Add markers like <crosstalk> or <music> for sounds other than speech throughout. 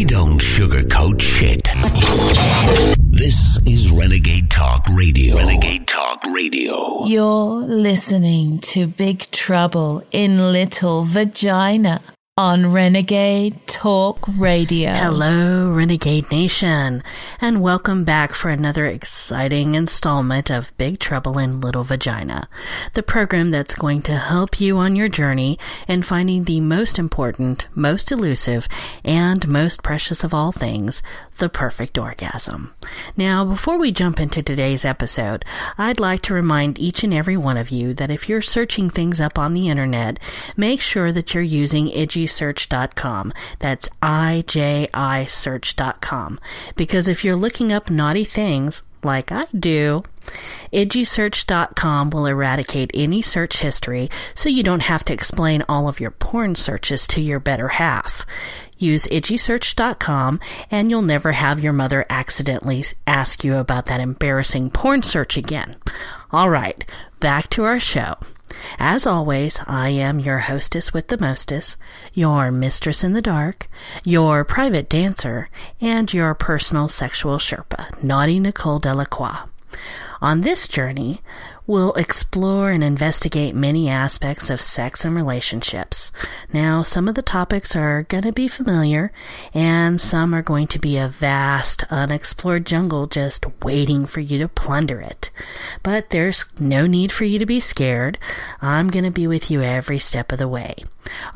We don't sugarcoat shit. This is Renegade Talk Radio. Renegade Talk Radio. You're listening to Big Trouble in Little Vagina on Renegade Talk Radio. Hello, Renegade Nation, and welcome back for another exciting installment of Big Trouble in Little Vagina, the program that's going to help you on your journey in finding the most important, most elusive, and most precious of all things, the perfect orgasm. Now, before we jump into today's episode, I'd like to remind each and every one of you that if you're searching things up on the internet, make sure that you're using Iggy ijisearch.com. That's I-J-I search.com. Because if you're looking up naughty things, like I do, IdgySearch.com will eradicate any search history so you don't have to explain all of your porn searches to your better half. Use IdgySearch.com and you'll never have your mother accidentally ask you about that embarrassing porn search again. Alright, back to our show. As always, I am your hostess with the mostess, your mistress in the dark, your private dancer, and your personal sexual Sherpa, Naughty Nicole Delacroix. On this journey, we'll explore and investigate many aspects of sex and relationships. Now, some of the topics are going to be familiar, and some are going to be a vast, unexplored jungle just waiting for you to plunder it. But there's no need for you to be scared. I'm going to be with you every step of the way.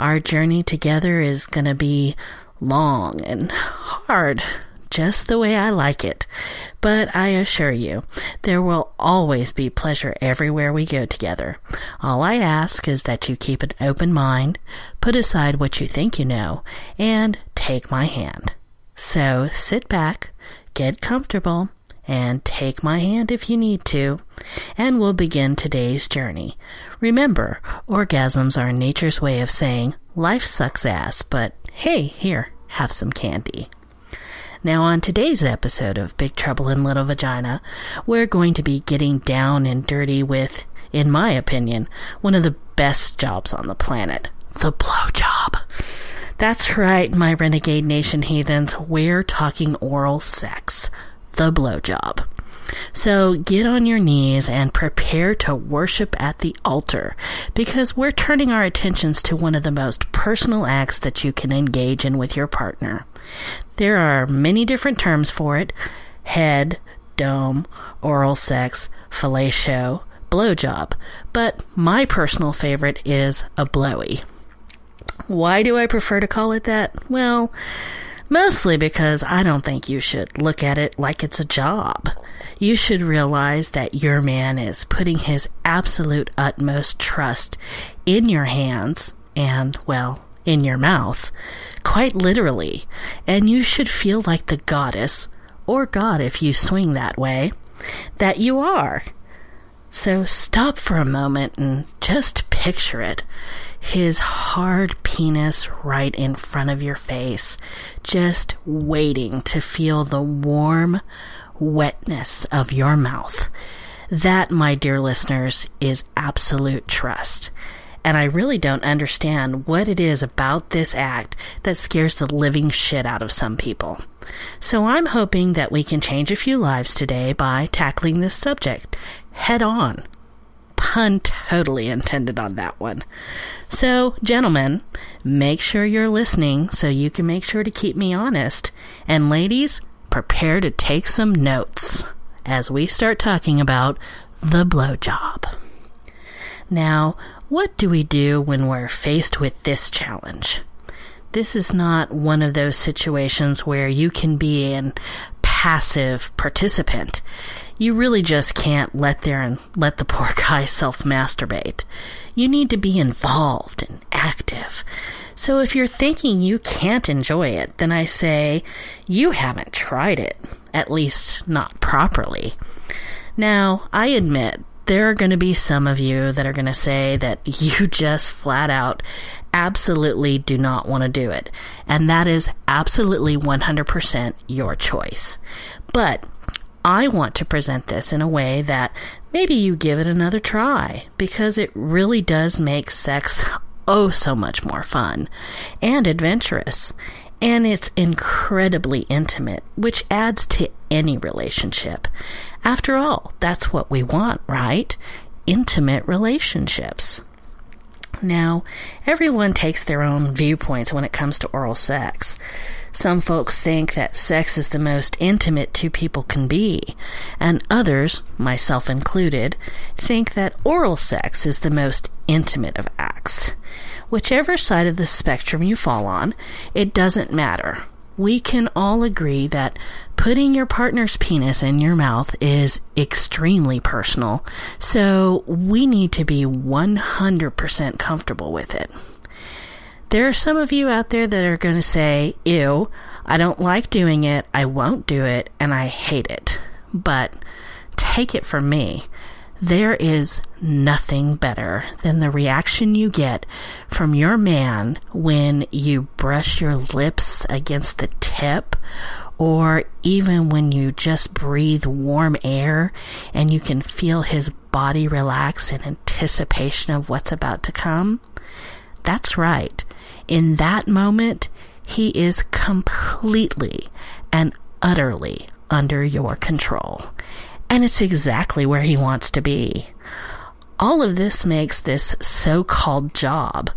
Our journey together is going to be long and hard just the way I like it. But I assure you, there will always be pleasure everywhere we go together. All I ask is that you keep an open mind, put aside what you think you know, and take my hand. So sit back, get comfortable, and take my hand if you need to, and we'll begin today's journey. Remember, orgasms are nature's way of saying, life sucks ass, but hey, here, have some candy. Now, on today's episode of Big Trouble in Little Vagina, we're going to be getting down and dirty with, in my opinion, one of the best jobs on the planet the blowjob. That's right, my Renegade Nation heathens, we're talking oral sex, the blowjob. So get on your knees and prepare to worship at the altar because we're turning our attentions to one of the most personal acts that you can engage in with your partner. There are many different terms for it head, dome, oral sex, fellatio, blowjob, but my personal favorite is a blowy. Why do I prefer to call it that? Well, mostly because I don't think you should look at it like it's a job. You should realize that your man is putting his absolute utmost trust in your hands and, well, in your mouth, quite literally, and you should feel like the goddess, or god if you swing that way, that you are. So stop for a moment and just picture it. His hard penis right in front of your face, just waiting to feel the warm wetness of your mouth. That, my dear listeners, is absolute trust and I really don't understand what it is about this act that scares the living shit out of some people. So I'm hoping that we can change a few lives today by tackling this subject head on. Pun totally intended on that one. So, gentlemen, make sure you're listening so you can make sure to keep me honest. And ladies, prepare to take some notes as we start talking about the blowjob. Now, what do we do when we're faced with this challenge? This is not one of those situations where you can be an passive participant. You really just can't let there and let the poor guy <laughs> self masturbate. You need to be involved and active. So if you're thinking you can't enjoy it, then I say you haven't tried it, at least not properly. Now, I admit there are going to be some of you that are going to say that <laughs> you just flat out absolutely do not want to do it. And that is absolutely 100% your choice. But I want to present this in a way that maybe you give it another try because it really does make sex oh so much more fun and adventurous. And it's incredibly intimate, which adds to any relationship. After all, that's what we want, right? Intimate relationships. Now, everyone takes their own viewpoints when it comes to oral sex. Some folks think that sex is the most intimate two people can be, and others, myself included, think that oral sex is the most intimate of acts. Whichever side of the spectrum you fall on, it doesn't matter. We can all agree that putting your partner's penis in your mouth is extremely personal, so we need to be 100% comfortable with it. There are some of you out there that are going to say, ew, I don't like doing it, I won't do it, and I hate it. But take it from me. There is nothing better than the reaction you get from your man when you brush your lips against the tip or even when you just breathe warm air and you can feel his body relax in anticipation of what's about to come. That's right. In that moment, he is completely and utterly under your control. And it's exactly where he wants to be. All of this makes this so called job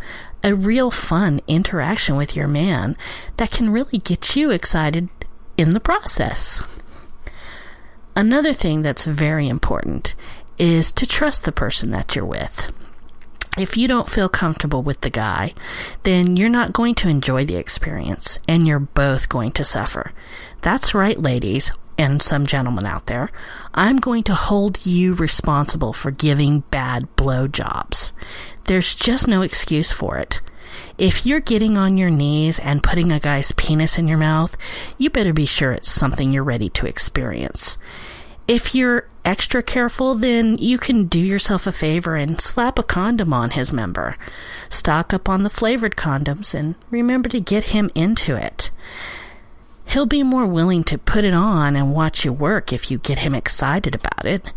a real fun interaction with your man that can really get you excited in the process. Another thing that's very important is to trust the person that you're with if you don't feel comfortable with the guy, then you're not going to enjoy the experience and you're both going to suffer. That's right, ladies and some gentlemen out there. I'm going to hold you responsible for giving bad blowjobs. There's just no excuse for it. If you're getting on your knees and putting a guy's penis in your mouth, you better be sure it's something you're ready to experience. If you're extra careful, then you can do yourself a favor and slap a condom on his member. Stock up on the flavored condoms and remember to get him into it. He'll be more willing to put it on and watch you work if you get him excited about it.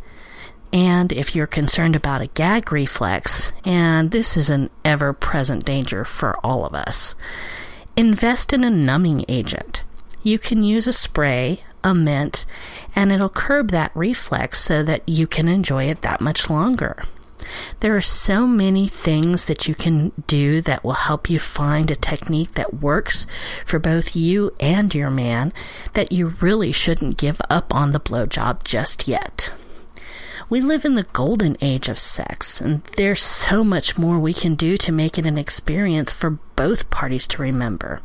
And if you're concerned about a gag reflex, and this is an ever present danger for all of us, invest in a numbing agent. You can use a spray, a mint, and it'll curb that reflex so that you can enjoy it that much longer. There are so many things that you can do that will help you find a technique that works for both you and your man that you really shouldn't give up on the blowjob just yet. We live in the golden age of sex, and there's so much more we can do to make it an experience for both parties to remember.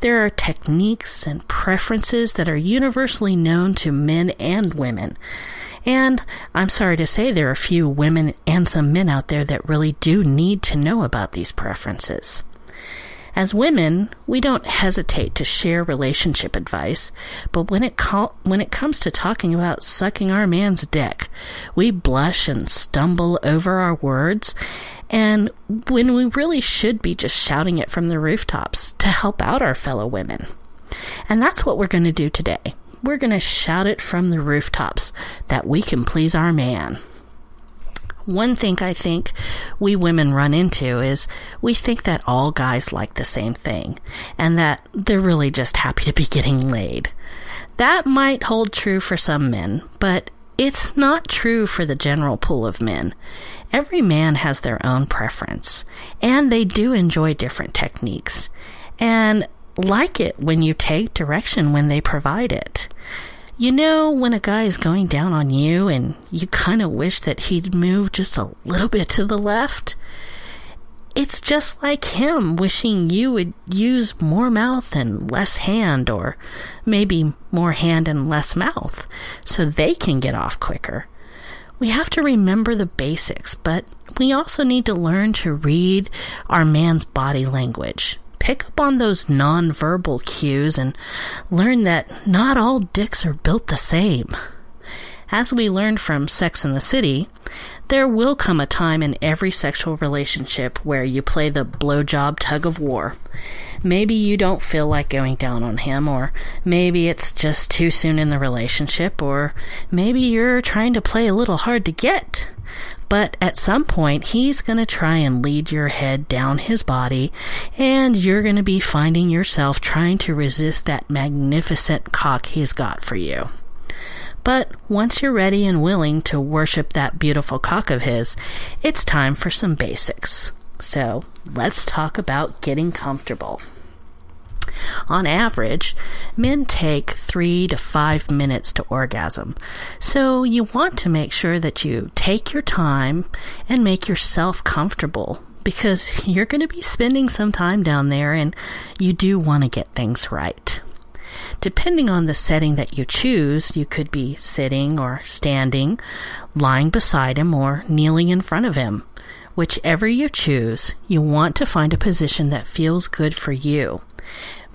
There are techniques and preferences that are universally known to men and women. And I'm sorry to say there are a few women and some men out there that really do need to know about these preferences. As women, we don't hesitate to share relationship advice, but when it when it comes to talking about sucking our man's dick, we blush and stumble over our words, and when we really should be just shouting it from the rooftops to help out our fellow women. And that's what we're going to do today. We're going to shout it from the rooftops that we can please our man. One thing I think we women run into is we think that all guys like the same thing and that they're really just happy to be getting laid. That might hold true for some men, but it's not true for the general pool of men. Every man has their own preference, and they do enjoy different techniques, and like it when you take direction when they provide it. You know, when a guy is going down on you and you kind of wish that he'd move just a little bit to the left? It's just like him wishing you would use more mouth and less hand, or maybe more hand and less mouth, so they can get off quicker. We have to remember the basics, but we also need to learn to read our man's body language. Pick up on those nonverbal cues and learn that not all dicks are built the same. As we learned from Sex in the City, there will come a time in every sexual relationship where you play the blowjob tug of war. Maybe you don't feel like going down on him, or maybe it's just too soon in the relationship, or maybe you're trying to play a little hard to get. But at some point, he's going to try and lead your head down his body, and you're going to be finding yourself trying to resist that magnificent cock he's got for you. But once you're ready and willing to worship that beautiful cock of his, it's time for some basics. So let's talk about getting comfortable. On average, men take three to five minutes to orgasm. So you want to make sure that you take your time and make yourself comfortable because <laughs> you're going to be spending some time down there and you do want to get things right. Depending on the setting that you choose, you could be sitting or standing, lying beside him, or kneeling in front of him. Whichever you choose, you want to find a position that feels good for you.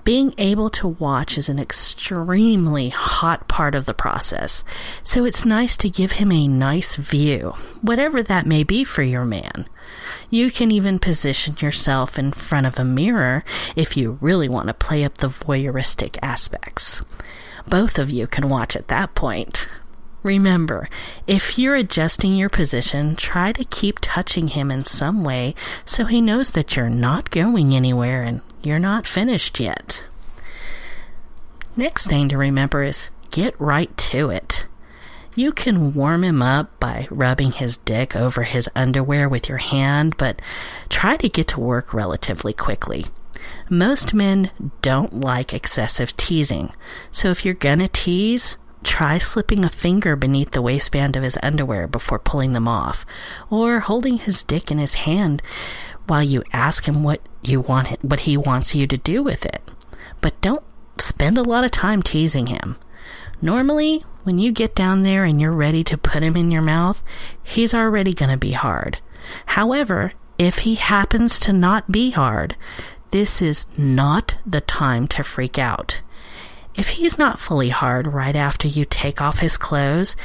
Being able to watch is an extremely hot part of the process, so it's nice to give him a nice view, whatever that may be for your man. You can even position yourself in front of a mirror if you really want to play up the voyeuristic aspects. Both of you can watch at that point. Remember, if you're adjusting your position, try to keep touching him in some way so he knows that you're not going anywhere and you're not finished yet. Next thing to remember is get right to it. You can warm him up by rubbing his dick over his underwear with your hand, but try to get to work relatively quickly. Most men don't like excessive teasing, so if you're gonna tease, Try slipping a finger beneath the waistband of his underwear before pulling them off, or holding his dick in his hand while you ask him what you want what he wants you to do with it. But don't spend a lot of time teasing him. Normally, when you get down there and you're ready to put him in your mouth, he's already going to be hard. However, if he happens to not be hard, this is not the time to freak out. If he's not fully hard right after you take off his clothes,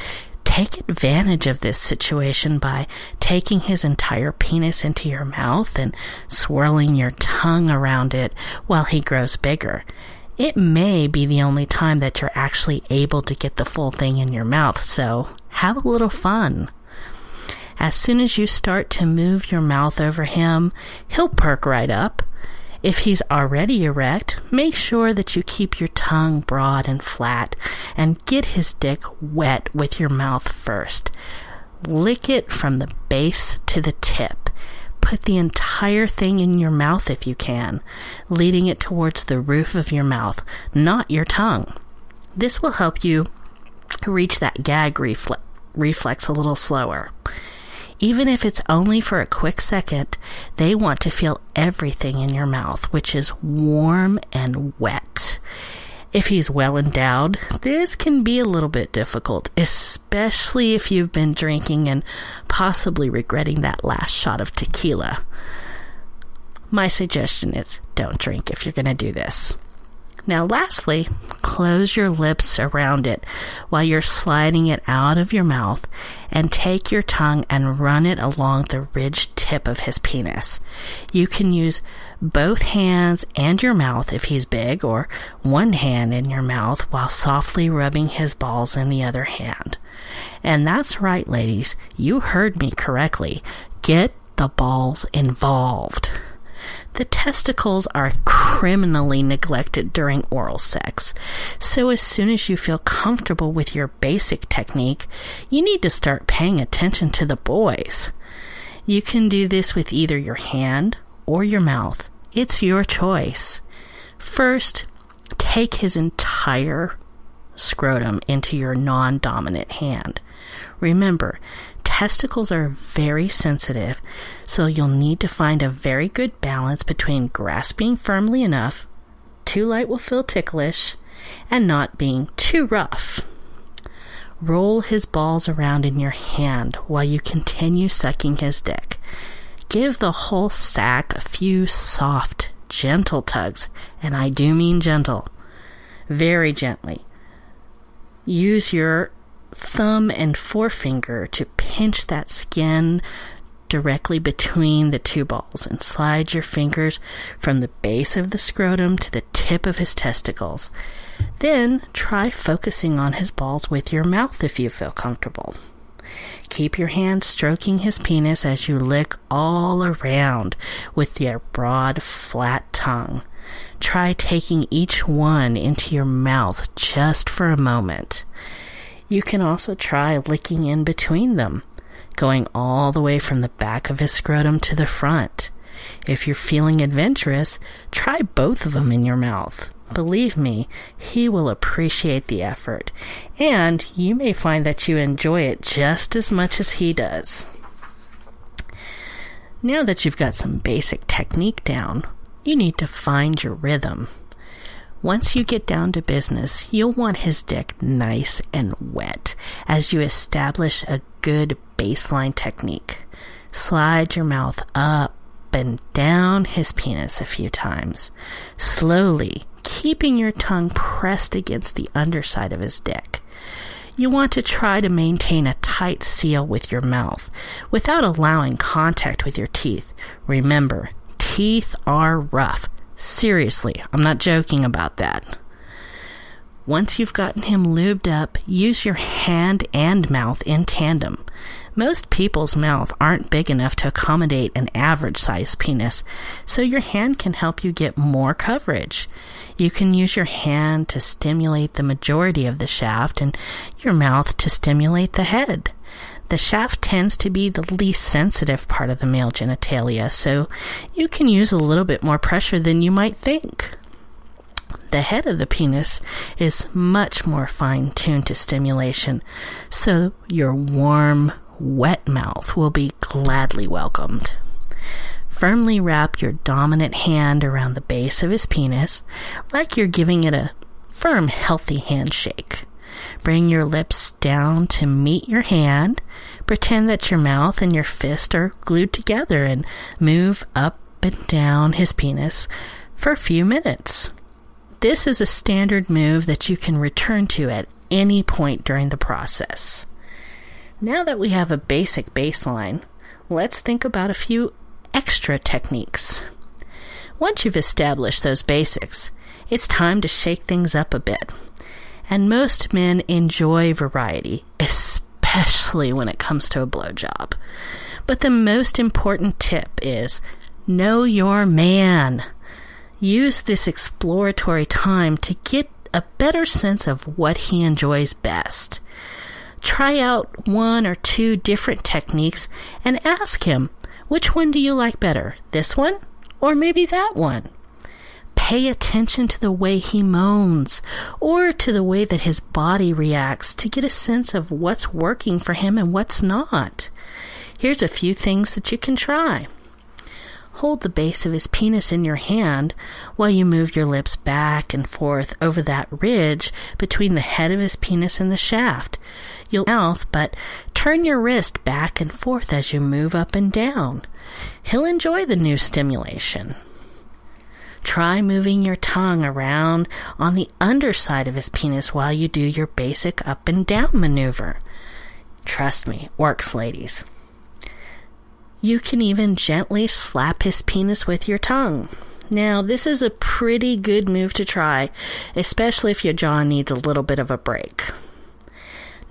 take advantage of this situation by taking his entire penis into your mouth and swirling your tongue around it while he grows bigger. It may be the only time that you're actually able to get the full thing in your mouth, so have a little fun. As soon as you start to move your mouth over him, he'll perk right up if he's already erect, make sure that you keep your tongue broad and flat and get his dick wet with your mouth first. Lick it from the base to the tip. Put the entire thing in your mouth if you can, leading it towards the roof of your mouth, not your tongue. This will help you reach that gag refle- reflex a little slower. Even if it's only for a quick second, they want to feel everything in your mouth, which is warm and wet. If he's well endowed, this can be a little bit difficult, especially if you've been drinking and possibly regretting that last shot of tequila. My suggestion is don't drink if you're going to do this. Now, lastly, close your lips around it while you're sliding it out of your mouth and take your tongue and run it along the ridged tip of his penis. You can use both hands and your mouth if he's big, or one hand in your mouth while softly rubbing his balls in the other hand. And that's right, ladies, you heard me correctly. Get the balls involved. The testicles are criminally neglected during oral sex. So as soon as you feel comfortable with your basic technique, you need to start paying attention to the boys. You can do this with either your hand or your mouth. It's your choice. First, take his entire scrotum into your non dominant hand. Remember, testicles are very sensitive, so you'll need to find a very good balance between grasping firmly enough, too light will feel ticklish, and not being too rough. Roll his balls around in your hand while you continue sucking his dick. Give the whole sack a few soft, gentle tugs, and I do mean gentle. Very gently. Use your thumb and forefinger to pinch that skin directly between the two balls and slide your fingers from the base of the scrotum to the tip of his testicles. Then try focusing on his balls with your mouth if you feel comfortable. Keep your hand stroking his penis as you lick all around with your broad, flat tongue. Try taking each one into your mouth just for a moment. You can also try licking in between them, going all the way from the back of his scrotum to the front. If you're feeling adventurous, try both of them in your mouth. Believe me, he will appreciate the effort, and you may find that you enjoy it just as much as he does. Now that you've got some basic technique down, you need to find your rhythm. Once you get down to business, you'll want his dick nice and wet as you establish a good baseline technique. Slide your mouth up and down his penis a few times, slowly keeping your tongue pressed against the underside of his dick. You want to try to maintain a tight seal with your mouth without allowing contact with your teeth. Remember, teeth are rough. Seriously, I'm not joking about that. Once you've gotten him lubed up, use your hand and mouth in tandem. Most people's mouth aren't big enough to accommodate an average sized penis, so your hand can help you get more coverage. You can use your hand to stimulate the majority of the shaft and your mouth to stimulate the head. The shaft tends to be the least sensitive part of the male genitalia, so you can use a little bit more pressure than you might think. The head of the penis is much more fine tuned to stimulation, so your warm, wet mouth will be gladly welcomed. Firmly wrap your dominant hand around the base of his penis, like you're giving it a firm, healthy handshake. Bring your lips down to meet your hand. Pretend that your mouth and your fist are glued together and move up and down his penis for a few minutes. This is a standard move that you can return to at any point during the process. Now that we have a basic baseline, let's think about a few extra techniques. Once you've established those basics, it's time to shake things up a bit. And most men enjoy variety, especially when it comes to a blowjob. But the most important tip is know your man. Use this exploratory time to get a better sense of what he enjoys best. Try out one or two different techniques and ask him which one do you like better, this one or maybe that one? Pay attention to the way he moans or to the way that his body reacts to get a sense of what's working for him and what's not. Here's a few things that you can try. Hold the base of his penis in your hand while you move your lips back and forth over that ridge between the head of his penis and the shaft your mouth, but turn your wrist back and forth as you move up and down. He'll enjoy the new stimulation. Try moving your tongue around on the underside of his penis while you do your basic up and down maneuver. Trust me, works, ladies. You can even gently slap his penis with your tongue. Now, this is a pretty good move to try, especially if your jaw needs a little bit of a break.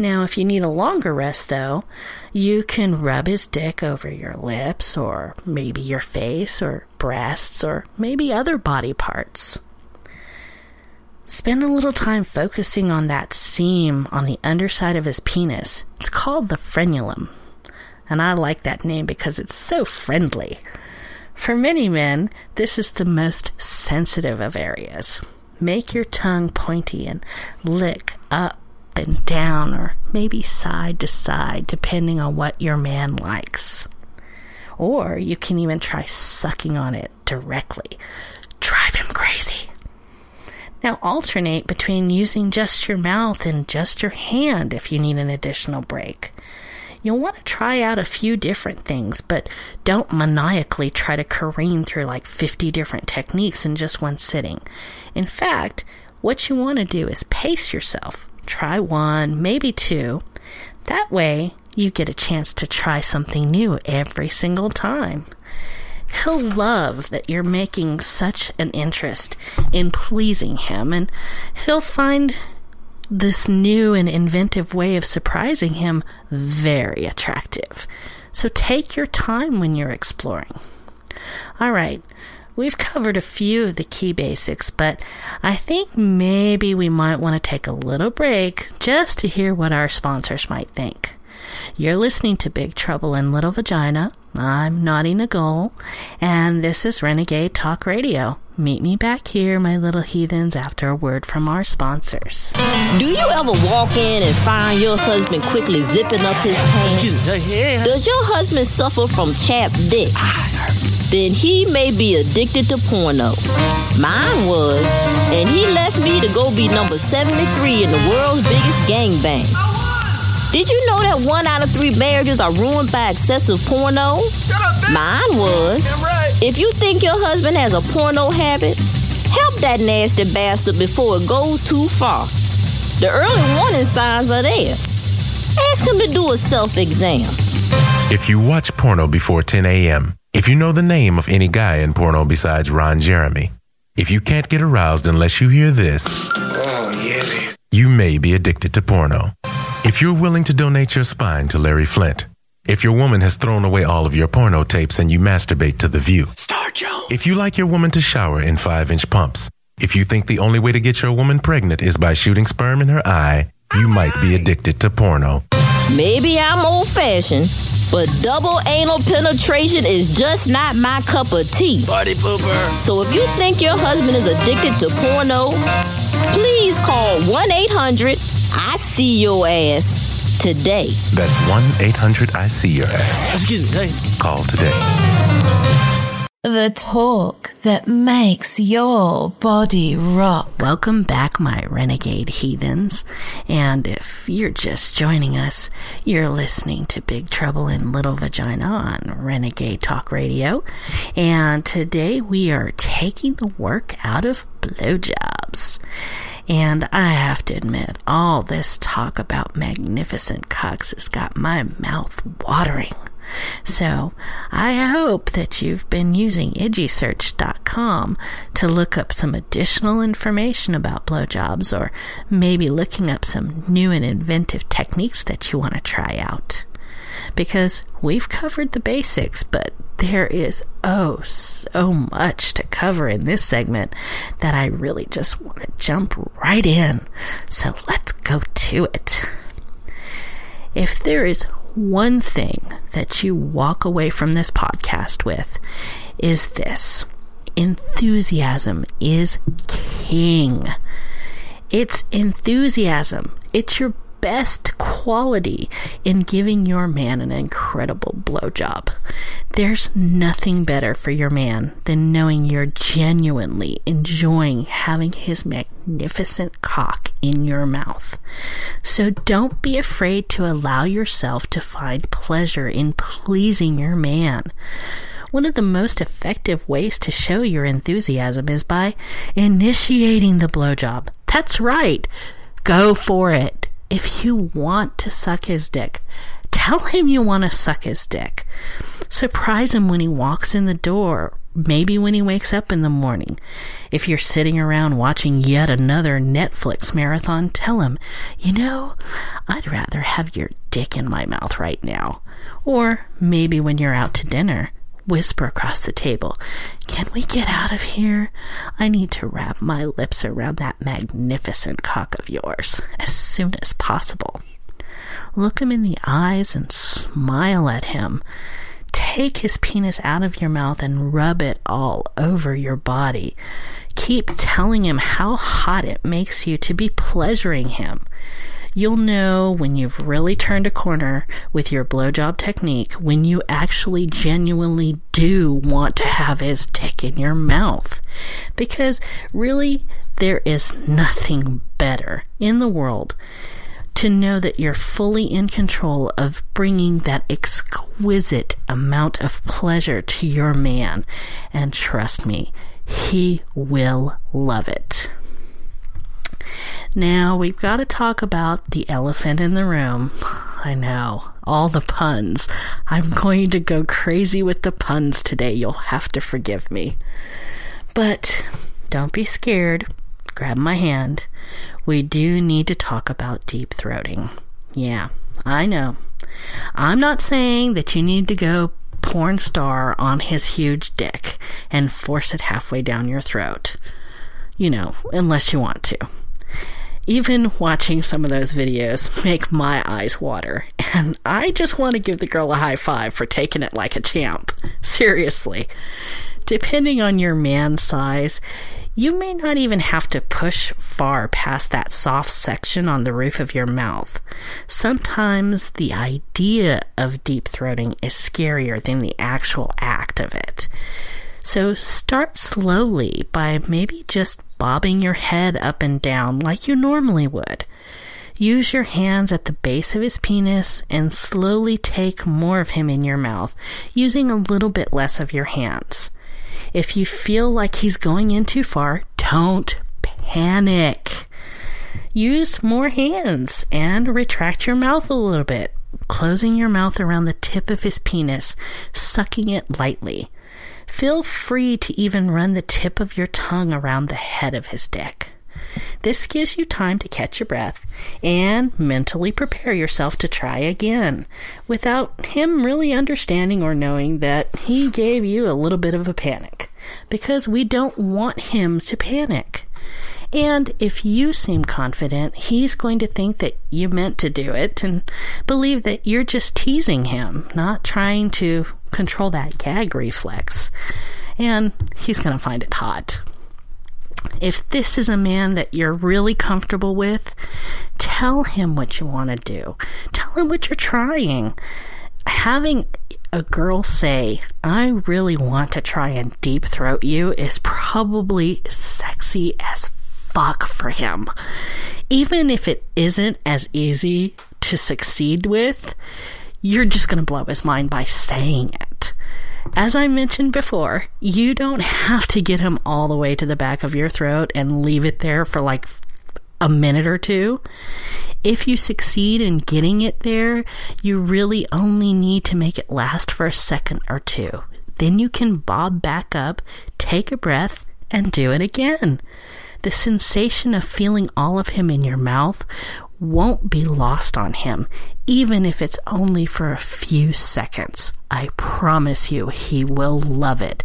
Now, if you need a longer rest, though, you can rub his dick over your lips, or maybe your face, or breasts, or maybe other body parts. Spend a little time focusing on that seam on the underside of his penis. It's called the frenulum. And I like that name because it's so friendly. For many men, this is the most sensitive of areas. Make your tongue pointy and lick up and down or maybe side to side, depending on what your man likes. Or you can even try sucking on it directly. Drive him crazy. Now alternate between using just your mouth and just your hand if you need an additional break. You'll want to try out a few different things, but don't maniacally try to careen through like 50 different techniques in just one sitting. In fact, what you want to do is pace yourself. Try one, maybe two. That way, you get a chance to try something new every single time. He'll love that you're making such an interest in pleasing him, and he'll find this new and inventive way of surprising him very attractive. So take your time when you're exploring. All right, we've covered a few of the key basics, but I think maybe we might want to take a little break just to hear what our sponsors might think. You're listening to Big Trouble in Little Vagina. I'm Naughty Nicole, and this is Renegade Talk Radio. Meet me back here, my little heathens, after a word from our sponsors. Do you ever walk in and find your husband quickly zipping up his pants? Does your husband suffer from chapped dick? Then he may be addicted to porno. Mine was, and he left me to go be number 73 in the world's biggest gangbang. Did you know that one out of three marriages are ruined by excessive porno? Up, Mine was. Right. If you think your husband has a porno habit, help that nasty bastard before it goes too far. The early warning signs are there. Ask him to do a self exam. If you watch porno before 10 a.m., if you know the name of any guy in porno besides Ron Jeremy, if you can't get aroused unless you hear this, Oh, yeah. you may be addicted to porno. If you're willing to donate your spine to Larry Flynt, if your woman has thrown away all of your porno tapes and you masturbate to the view, Star Jones. if you like your woman to shower in 5 inch pumps, if you think the only way to get your woman pregnant is by shooting sperm in her eye, you might be addicted to porno. Maybe I'm old fashioned, but double anal penetration is just not my cup of tea. Party pooper. So if you think your husband is addicted to porno, please call 1 800 I See Your Ass today. That's 1 800 I See Your Ass. Excuse me. Hey. Call today. The talk that makes your body rock. Welcome back, my renegade heathens. And if you're just joining us, you're listening to Big Trouble in Little Vagina on Renegade Talk Radio. And today we are taking the work out of blowjobs. And I have to admit, all this talk about magnificent cocks has got my mouth watering. So I hope that you've been using edgysearch.com to look up some additional information about blowjobs or maybe looking up some new and inventive techniques that you want to try out. Because we've covered the basics, but there is oh so much to cover in this segment that I really just want to jump right in. So let's go to it. If there is one thing that you walk away from this podcast with, is this enthusiasm is king. It's enthusiasm. It's your best quality in giving your man an incredible blowjob. There's nothing better for your man than knowing you're genuinely enjoying having his magnificent cock in your mouth. So don't be afraid to allow yourself to find pleasure in pleasing your man. One of the most effective ways to show your enthusiasm is by initiating the blowjob. That's right. Go for it. If you want to suck his dick, tell him you want to suck his dick. Surprise him when he walks in the door, maybe when he wakes up in the morning. If you're sitting around watching yet another Netflix marathon, tell him, you know, I'd rather have your dick in my mouth right now. Or maybe when you're out to dinner, whisper across the table, Can we get out of here? I need to wrap my lips around that magnificent cock of yours as soon as possible. Look him in the eyes and smile at him. Take his penis out of your mouth and rub it all over your body. Keep telling him how hot it makes you to be pleasuring him. You'll know when you've really turned a corner with your blowjob technique when you actually genuinely do want to have his dick in your mouth. Because really, there is nothing better in the world to know that you're fully in control of bringing that exquisite amount of pleasure to your man. And trust me, he will love it. Now we've got to talk about the elephant in the room. I know, all the puns. I'm going to go crazy with the puns today. You'll have to forgive me. But don't be scared. grab my hand. We do need to talk about deep throating. Yeah, I know. I'm not saying that you need to go porn star on his huge dick and force it halfway down your throat. You know, unless you want to. Even watching some of those videos make my eyes water, and I just want to give the girl a high five for taking it like a champ. Seriously. Depending on your man size, you may not even have to push far past that soft section on the roof of your mouth. Sometimes the idea of deep throating is scarier than the actual act of it. So start slowly by maybe just bobbing your head up and down like you normally would. Use your hands at the base of his penis and slowly take more of him in your mouth, using a little bit less of your hands. If you feel like he's going in too far, don't panic. Use more hands and retract your mouth a little bit, closing your mouth around the tip of his penis, sucking it lightly. Feel free to even run the tip of your tongue around the head of his dick. This gives you time to catch your breath and mentally prepare yourself to try again without him really understanding or knowing that he gave you a little bit of a panic because we don't want him to panic. And if you seem confident, he's going to think that you meant to do it and believe that you're just teasing him, not trying to control that gag reflex. And he's going to find it hot. If this is a man that you're really comfortable with, tell him what you want to do. Tell him what you're trying. Having a girl say, I really want to try and deep throat you is probably sexy as fuck for him. Even if it isn't as easy to succeed with, you're just going to blow his mind by saying it. As I mentioned before, you don't have to get him all the way to the back of your throat and leave it there for like a minute or two. If you succeed in getting it there, you really only need to make it last for a second or two. Then you can bob back up, take a breath, and do it again. The sensation of feeling all of him in your mouth won't be lost on him, even if it's only for a few seconds. I promise you, he will love it.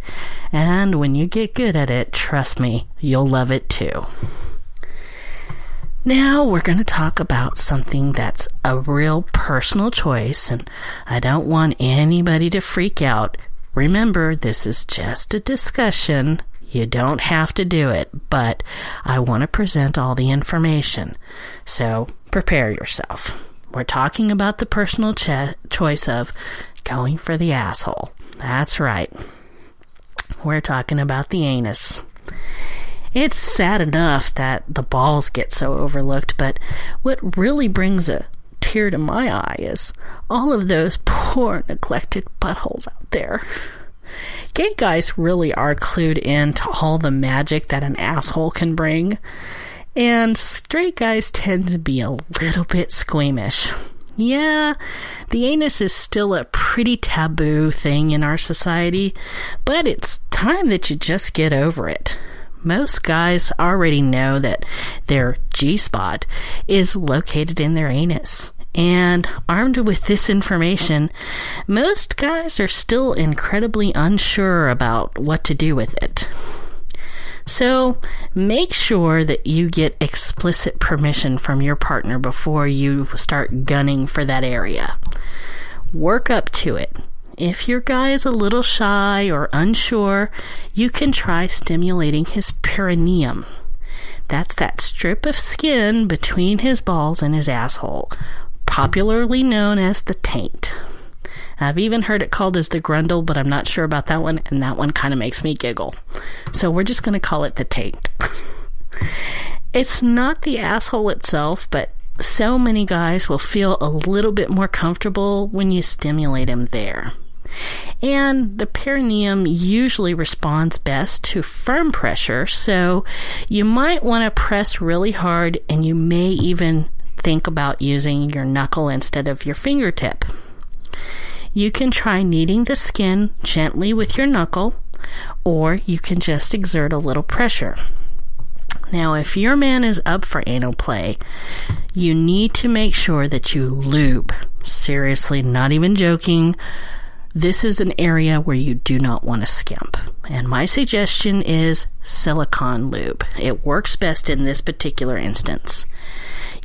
And when you get good at it, trust me, you'll love it too. Now we're going to talk about something that's a real personal choice, and I don't want anybody to freak out. Remember, this is just a discussion. You don't have to do it, but I want to present all the information. So prepare yourself. We're talking about the personal choice of going for the asshole. That's right. We're talking about the anus. It's sad enough that the balls get so overlooked, but what really brings a tear to my eye is all of those poor neglected buttholes out there. Gay guys really are clued in to all the magic that an asshole can bring, and straight guys tend to be a little bit squeamish. Yeah, the anus is still a pretty taboo thing in our society, but it's time that you just get over it. Most guys already know that their G spot is located in their anus. And armed with this information, most guys are still incredibly unsure about what to do with it. So make sure that you get explicit permission from your partner before you start gunning for that area. Work up to it. If your guy is a little shy or unsure, you can try stimulating his perineum. That's that strip of skin between his balls and his asshole, popularly known as the taint. I've even heard it called as the grundle, but I'm not sure about that one, and that one kind of makes me giggle. So we're just going to call it the taint. <laughs> it's not the asshole itself, but so many guys will feel a little bit more comfortable when you stimulate him there. And the perineum usually responds best to firm pressure, so you might want to press really hard and you may even think about using your knuckle instead of your fingertip. You can try kneading the skin gently with your knuckle, or you can just exert a little pressure. Now, if your man is up for anal play, you need to make sure that you lube. Seriously, not even joking. This is an area where you do not want to skimp. And my suggestion is silicone lube. It works best in this particular instance.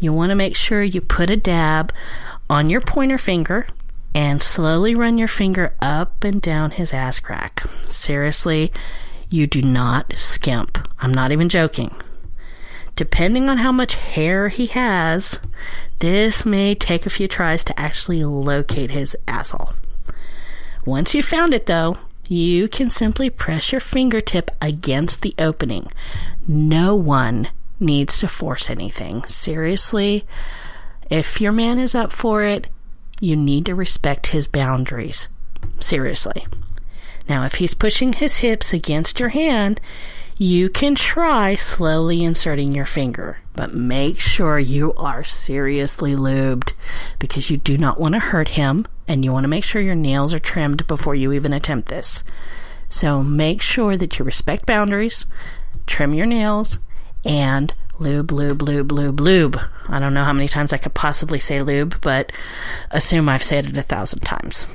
You want to make sure you put a dab on your pointer finger and slowly run your finger up and down his ass crack. Seriously, you do not skimp. I'm not even joking. Depending on how much hair he has, this may take a few tries to actually locate his asshole. Once you've found it, though, you can simply press your fingertip against the opening. No one needs to force anything. Seriously, if your man is up for it, you need to respect his boundaries. Seriously. Now, if he's pushing his hips against your hand, you can try slowly inserting your finger, but make sure you are seriously lubed because you do not want to hurt him and you want to make sure your nails are trimmed before you even attempt this. So make sure that you respect boundaries, trim your nails, and lube, lube, lube, lube, lube. I don't know how many times I could possibly say lube, but assume I've said it a thousand times.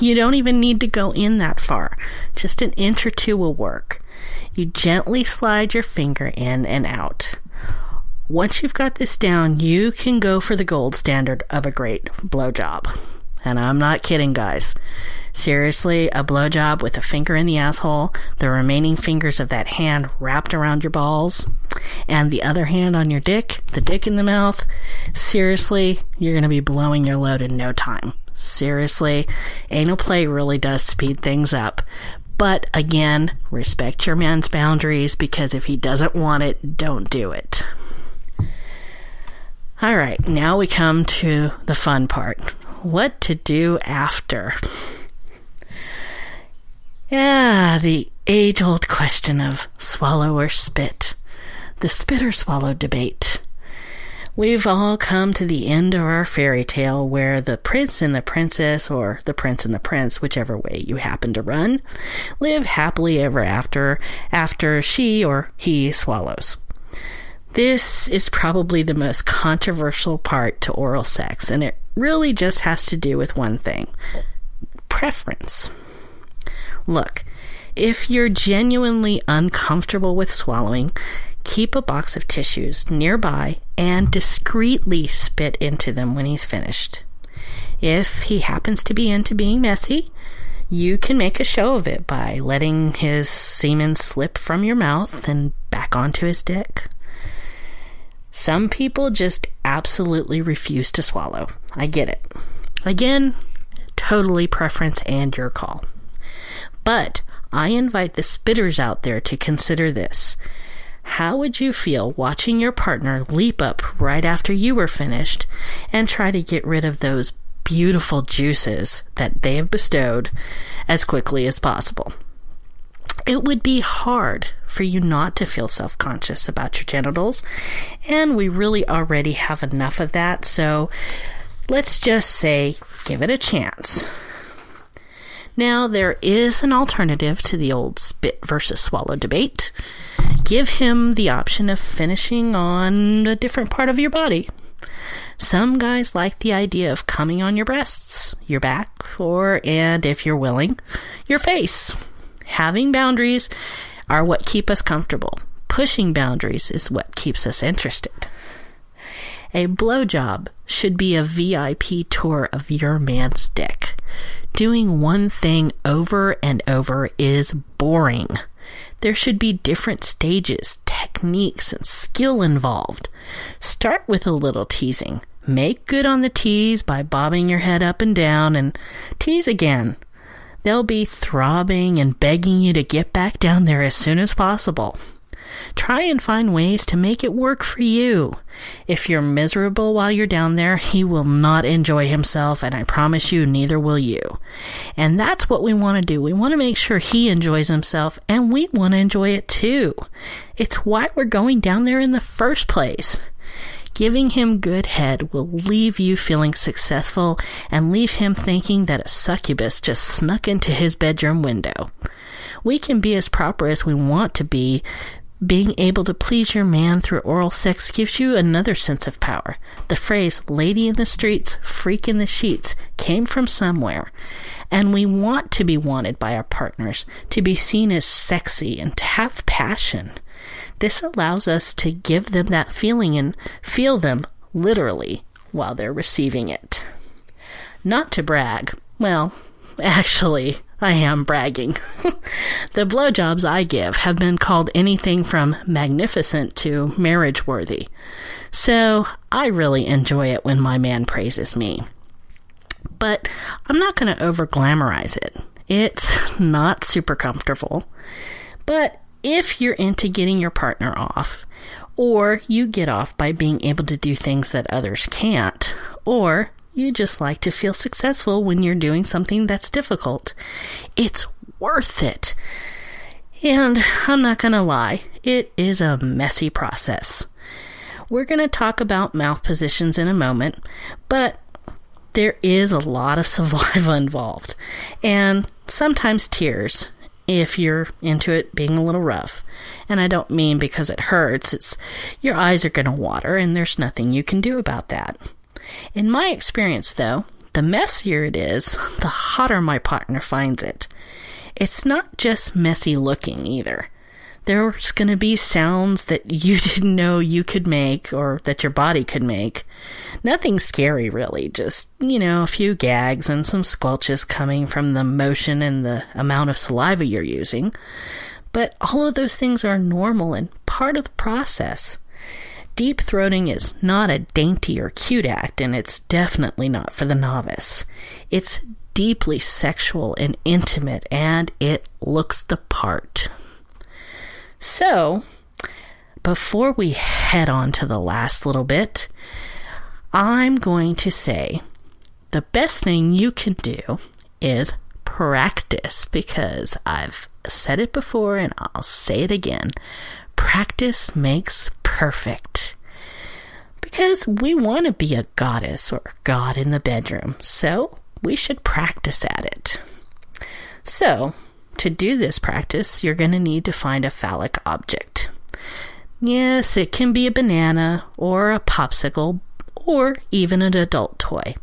You don't even need to go in that far. Just an inch or two will work. You gently slide your finger in and out. Once you've got this down, you can go for the gold standard of a great blowjob. And I'm not kidding, guys. Seriously, a blowjob with a finger in the asshole, the remaining fingers of that hand wrapped around your balls, and the other hand on your dick, the dick in the mouth. Seriously, you're going to be blowing your load in no time. Seriously, anal play really does speed things up. But again, respect your man's boundaries because if he doesn't want it, don't do it. All right, now we come to the fun part. What to do after? Yeah, the age old question of swallow or spit. The spit or swallow debate. We've all come to the end of our fairy tale where the prince and the princess, or the prince and the prince, whichever way you happen to run, live happily ever after, after she or he swallows. This is probably the most controversial part to oral sex, and it really just has to do with one thing preference. Look, if you're genuinely uncomfortable with swallowing, keep a box of tissues nearby and discreetly spit into them when he's finished. If he happens to be into being messy, you can make a show of it by letting his semen slip from your mouth and back onto his dick. Some people just absolutely refuse to swallow. I get it. Again, totally preference and your call. But I invite the spitters out there to consider this. How would you feel watching your partner leap up right after you were finished and try to get rid of those beautiful juices that they have bestowed as quickly as possible? It would be hard for you not to feel self conscious about your genitals, and we really already have enough of that, so let's just say give it a chance. Now, there is an alternative to the old spit versus swallow debate. Give him the option of finishing on a different part of your body. Some guys like the idea of coming on your breasts, your back, or, and if you're willing, your face. Having boundaries are what keep us comfortable. Pushing boundaries is what keeps us interested. A blowjob should be a VIP tour of your man's dick. Doing one thing over and over is boring. There should be different stages, techniques, and skill involved. Start with a little teasing. Make good on the tease by bobbing your head up and down and tease again. They'll be throbbing and begging you to get back down there as soon as possible. Try and find ways to make it work for you. If you're miserable while you're down there, he will not enjoy himself, and I promise you, neither will you. And that's what we want to do. We want to make sure he enjoys himself, and we want to enjoy it too. It's why we're going down there in the first place. Giving him good head will leave you feeling successful and leave him thinking that a succubus just snuck into his bedroom window. We can be as proper as we want to be Being able to please your man through oral sex gives you another sense of power. The phrase lady in the streets, freak in the sheets came from somewhere. And we want to be wanted by our partners, to be seen as sexy and to have passion. This allows us to give them that feeling and feel them literally while they're receiving it. Not to brag. Well, <laughs> actually, I am bragging. <laughs> the blowjobs I give have been called anything from magnificent to marriage worthy. So I really enjoy it when my man praises me. But I'm not going to over glamorize it. It's <laughs> not super comfortable. But if you're into getting your partner off, or you get off by being able to do things that others can't, or you just like to feel successful when you're doing something that's difficult. It's worth it. And I'm not going to lie, it is a messy process. We're going to talk about mouth positions in a moment, but there is a lot of <laughs> saliva involved, and sometimes tears if you're into it being a little rough. And I don't mean because it hurts, it's your eyes are going to water, and there's nothing you can do about that. In my experience, though, the messier it is, <laughs> the hotter my partner finds it. It's not just messy looking either. There's going to be sounds that you <laughs> didn't know you could make or that your body could make. Nothing scary, really. Just, you know, a few gags and some squelches coming from the motion and the amount of saliva you're using. But all of those things are normal and part of the process. Deep throating is not a dainty or cute act, and it's definitely not for the novice. It's deeply sexual and intimate, and it looks the part. So, before we head on to the last little bit, I'm going to say the best thing you can do is practice because I've said it before and I'll say it again. Practice makes perfect. Because we want to be a goddess or god in the bedroom, so we should practice at it. So, to do this practice, you're going to need to find a phallic object. Yes, it can be a banana or a popsicle or even an adult toy.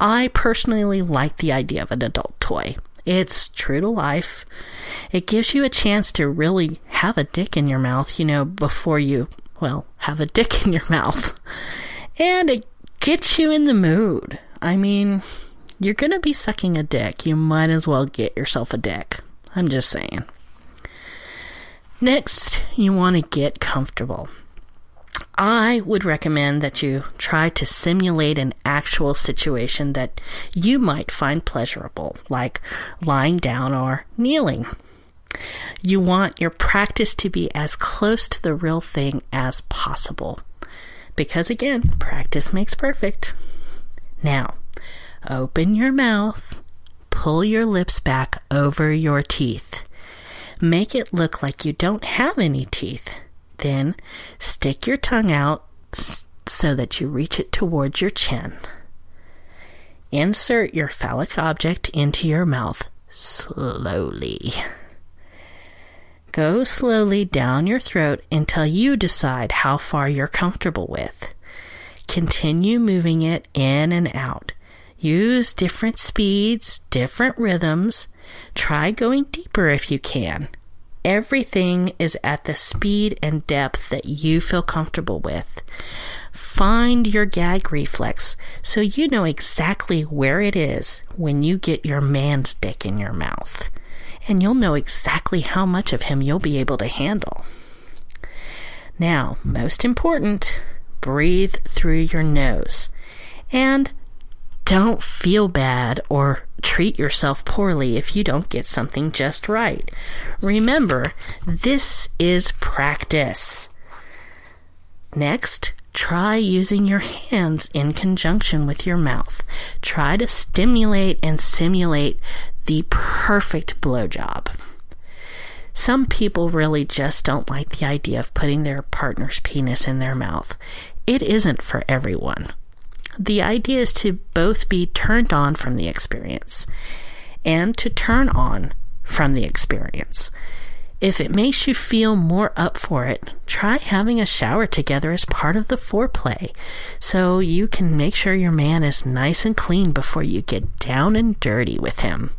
I personally like the idea of an adult toy. It's true to life. It gives you a chance to really have a dick in your mouth, you know, before you, well, have a dick in your mouth. And it gets you in the mood. I mean, you're going to be sucking a dick. You might as well get yourself a dick. I'm just saying. Next, you want to get comfortable. I would recommend that you try to simulate an actual situation that you might find pleasurable, like lying down or kneeling. You want your practice to be as close to the real thing as possible. Because again, practice makes perfect. Now, open your mouth, pull your lips back over your teeth. Make it look like you don't have any teeth. Then stick your tongue out so that you reach it towards your chin. Insert your phallic object into your mouth slowly. Go slowly down your throat until you decide how far you're comfortable with. Continue moving it in and out. Use different speeds, different rhythms. Try going deeper if you can. Everything is at the speed and depth that you feel comfortable with. Find your gag reflex so you know exactly where it is when you get your man's dick in your mouth. And you'll know exactly how much of him you'll be able to handle. Now, most important, breathe through your nose. And don't feel bad or treat yourself poorly if you don't get something just right. Remember, this is practice. Next, try using your hands in conjunction with your mouth. Try to stimulate and simulate the perfect blowjob. Some people really just don't like the idea of putting their partner's penis in their mouth. It isn't for everyone. The idea is to both be turned on from the experience and to turn on from the experience. If it makes you feel more up for it, try having a shower together as part of the foreplay so you can make sure your man is nice and clean before you get down and dirty with him.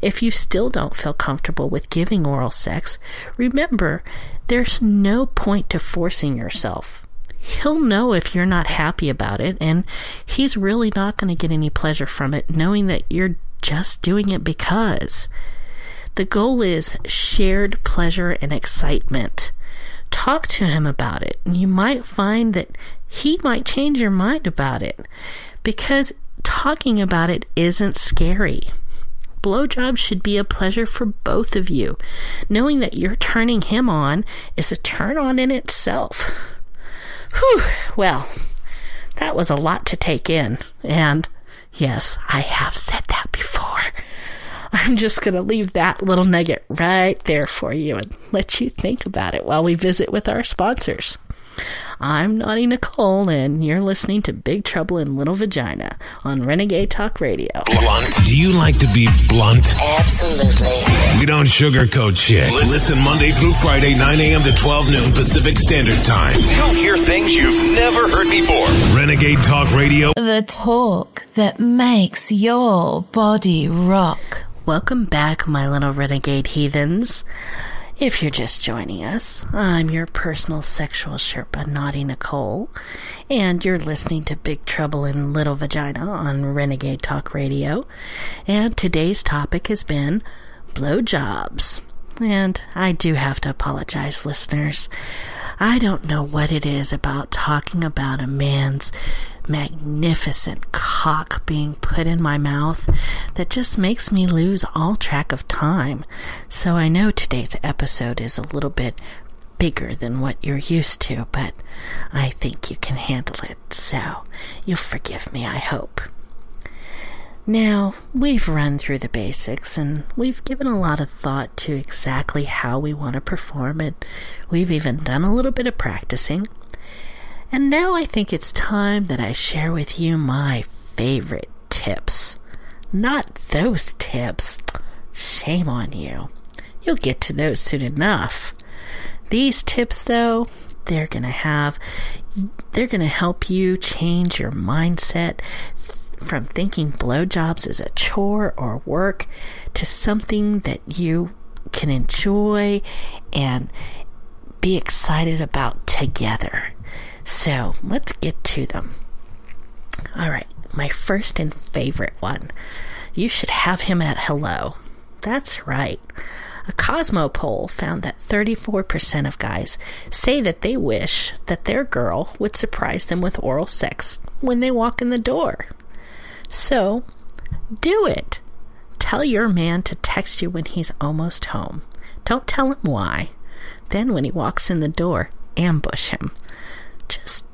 If you still don't feel comfortable with giving oral sex, remember there's no point to forcing yourself. He'll know if you're not happy about it, and he's really not going to get any pleasure from it knowing that you're just doing it because. The goal is shared pleasure and excitement. Talk to him about it, and you might find that he might change your mind about it because talking about it isn't scary. Blowjobs should be a pleasure for both of you. Knowing that you're turning him on is a turn on in itself. Whew, well, that was a lot to take in. And yes, I have said that before. I'm just going to leave that little nugget right there for you and let you think about it while we visit with our sponsors. I'm Naughty Nicole, and you're listening to Big Trouble in Little Vagina on Renegade Talk Radio. Blunt. Do you like to be blunt? Absolutely. We don't sugarcoat shit. Listen Monday through Friday, 9 a.m. to 12 noon Pacific Standard Time. You'll hear things you've never heard before. Renegade Talk Radio. The talk that makes your body rock. Welcome back, my little renegade heathens. If you're just joining us, I'm your personal sexual Sherpa, Naughty Nicole, and you're listening to Big Trouble in Little Vagina on Renegade Talk Radio. And today's topic has been blowjobs. And I do have to apologize, listeners. I don't know what it is about talking about a man's magnificent cock being put in my mouth that just makes me lose all track of time. So I know today's episode is a little bit bigger than what you're used to, but I think you can handle it. So you'll forgive me, I hope. Now, we've run through the basics and we've given a lot of thought to exactly how we want to perform it. We've even done a little bit of practicing. And now I think it's time that I share with you my favorite tips. Not those tips. Shame on you. You'll get to those soon enough. These tips, though, they're going to have, they're going to help you change your mindset from thinking blowjobs as a chore or work to something that you can enjoy and be excited about together. So let's get to them. All right, my first and favorite one. You should have him at hello. That's right. A Cosmo poll found that 34% of guys say that they wish that their girl would surprise them with oral sex when they walk in the door. So, do it. Tell your man to text you when he's almost home. Don't tell him why. Then, when he walks in the door, ambush him. Just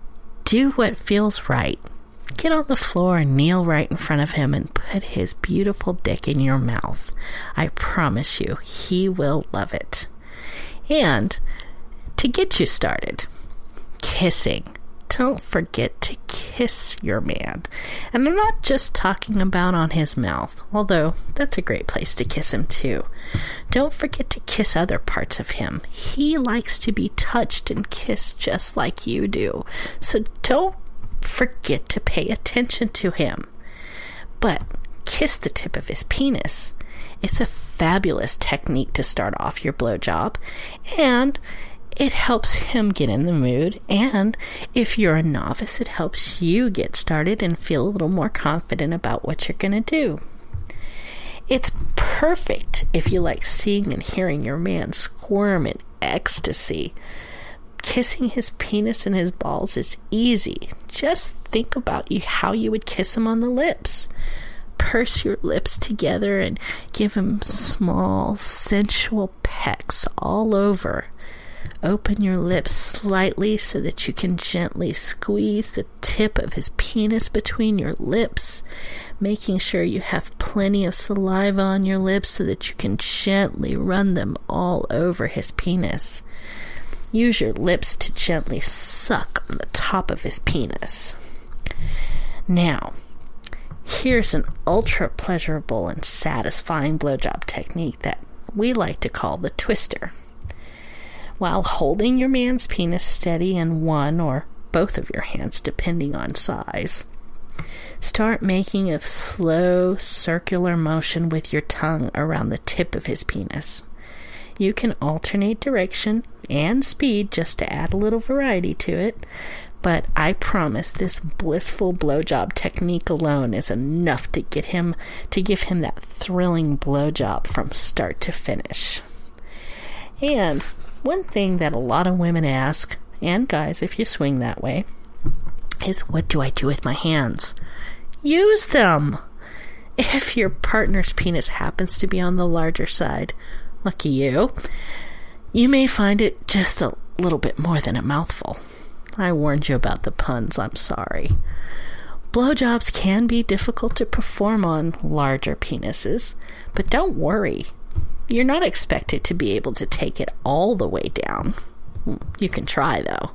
do what feels right. Get on the floor and kneel right in front of him and put his beautiful dick in your mouth. I promise you, he will love it. And to get you started, kissing don't forget to kiss your man. And I'm not just talking about on his mouth, although that's a great place to kiss him too. Don't forget to kiss other parts of him. He likes to be touched and kissed just like you do. So don't forget to pay attention to him. But kiss the tip of his penis. It's a fabulous technique to start off your blowjob, and it helps him get in the mood. And if you're a novice, it helps you get started and feel a little more confident about what you're going to do. It's perfect if you like seeing and hearing your man squirm in ecstasy. Kissing his penis and his balls is easy. Just think about you how you would kiss him on the lips. Purse your lips together and give him small, sensual pecks all over. Open your lips slightly so that you can gently squeeze the tip of his penis between your lips, making sure you have plenty of saliva on your lips so that you can gently run them all over his penis. Use your lips to gently suck on the top of his penis. Now, here's an ultra pleasurable and satisfying blowjob technique that we like to call the twister. While holding your man's penis steady in one or both of your hands, depending on size, start making a slow circular motion with your tongue around the tip of his penis. You can alternate direction and speed just to add a little variety to it, but I promise this blissful blowjob technique alone is enough to get him to give him that thrilling blowjob from start to finish. And one thing that a lot of women ask, and guys if you swing that way, is what do I do with my hands? Use them! If your partner's penis happens to be on the larger side, lucky you, you may find it just a little bit more than a mouthful. I warned you about the puns, I'm sorry. Blowjobs can be difficult to perform on larger penises, but don't worry. You're not expected to be able to take it all the way down. Hmm, you can try, though.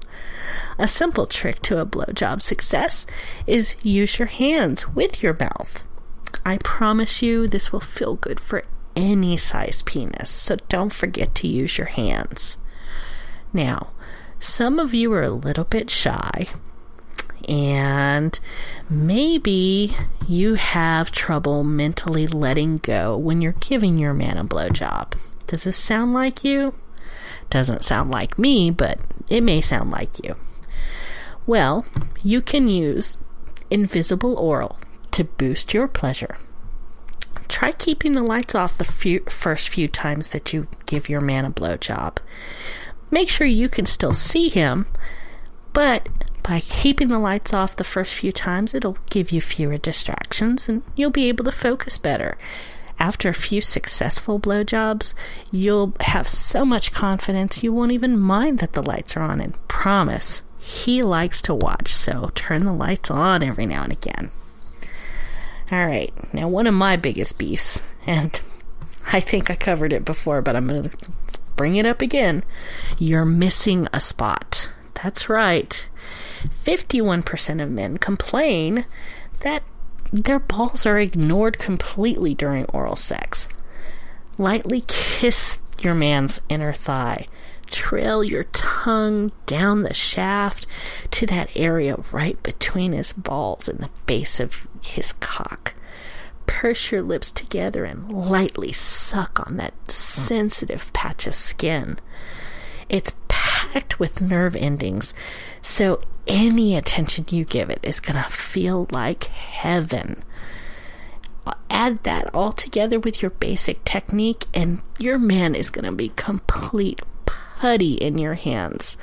A simple trick to a blowjob success is use your hands with your mouth. I promise you this will feel good for any size penis, so don't forget to use your hands. Now, some of you are a little bit shy, and maybe you have trouble mentally letting go when you're giving your man a blowjob. Does this sound like you? Doesn't sound like me, but it may sound like you. Well, you can use invisible oral to boost your pleasure. Try keeping the lights off the few, first few times that you give your man a blowjob make sure you can still see him, but by keeping the lights off the first few times, it'll give you fewer distractions and you'll be able to focus better. After a few successful blowjobs, you'll have so much confidence you won't even mind that the lights are on. And promise, he likes to watch, so turn the lights on every now and again. All right, now one of my biggest beefs, and <laughs> I think I covered it before, but I'm going to bring it up again. You're missing a spot. That's right. 51% of men complain that their balls are ignored completely during oral sex. Lightly kiss your man's inner thigh. Trail your tongue down the shaft to that area right between his balls and the base of his cock purse your lips together and lightly suck on that sensitive patch of skin. It's packed with nerve endings, so any attention you give it is going to feel like heaven. Add that all together with your basic technique, and your man is going to be complete putty in your hands.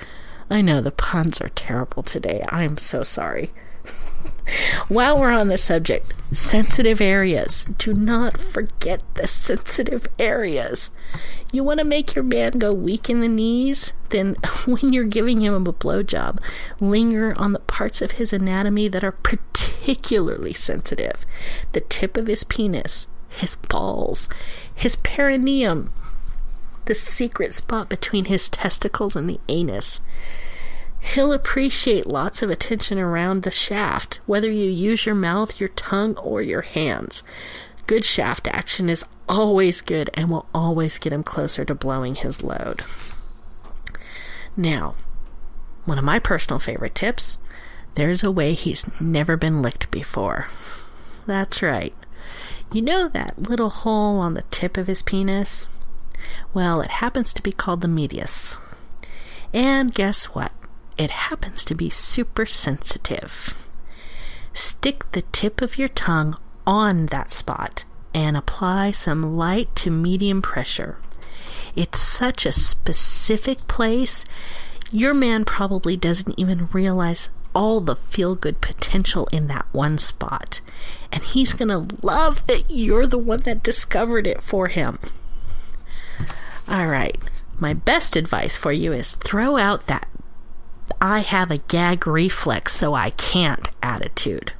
I know the puns are terrible today. I'm so sorry. While we're on the subject, sensitive areas. Do not forget the sensitive areas. You want to make your man go weak in the knees? Then, <laughs> when you're giving him a blowjob, linger on the parts of his anatomy that are particularly sensitive the tip of his penis, his balls, his perineum, the secret spot between his testicles and the anus. He'll appreciate lots of attention around the shaft, whether you use your mouth, your tongue, or your hands. Good shaft action is always good and will always get him closer to blowing his load. Now, one of my personal favorite tips there's a way he's never been licked before. That's right. You know that little hole on the tip of his penis? Well, it happens to be called the meatus. And guess what? It happens to be super sensitive. Stick the tip of your tongue on that spot and apply some light to medium pressure. It's such a specific place, your man probably doesn't even realize all the feel good potential in that one spot. And he's going to love that you're the one that discovered it for him. All right, my best advice for you is throw out that I have a gag reflex, so I can't attitude.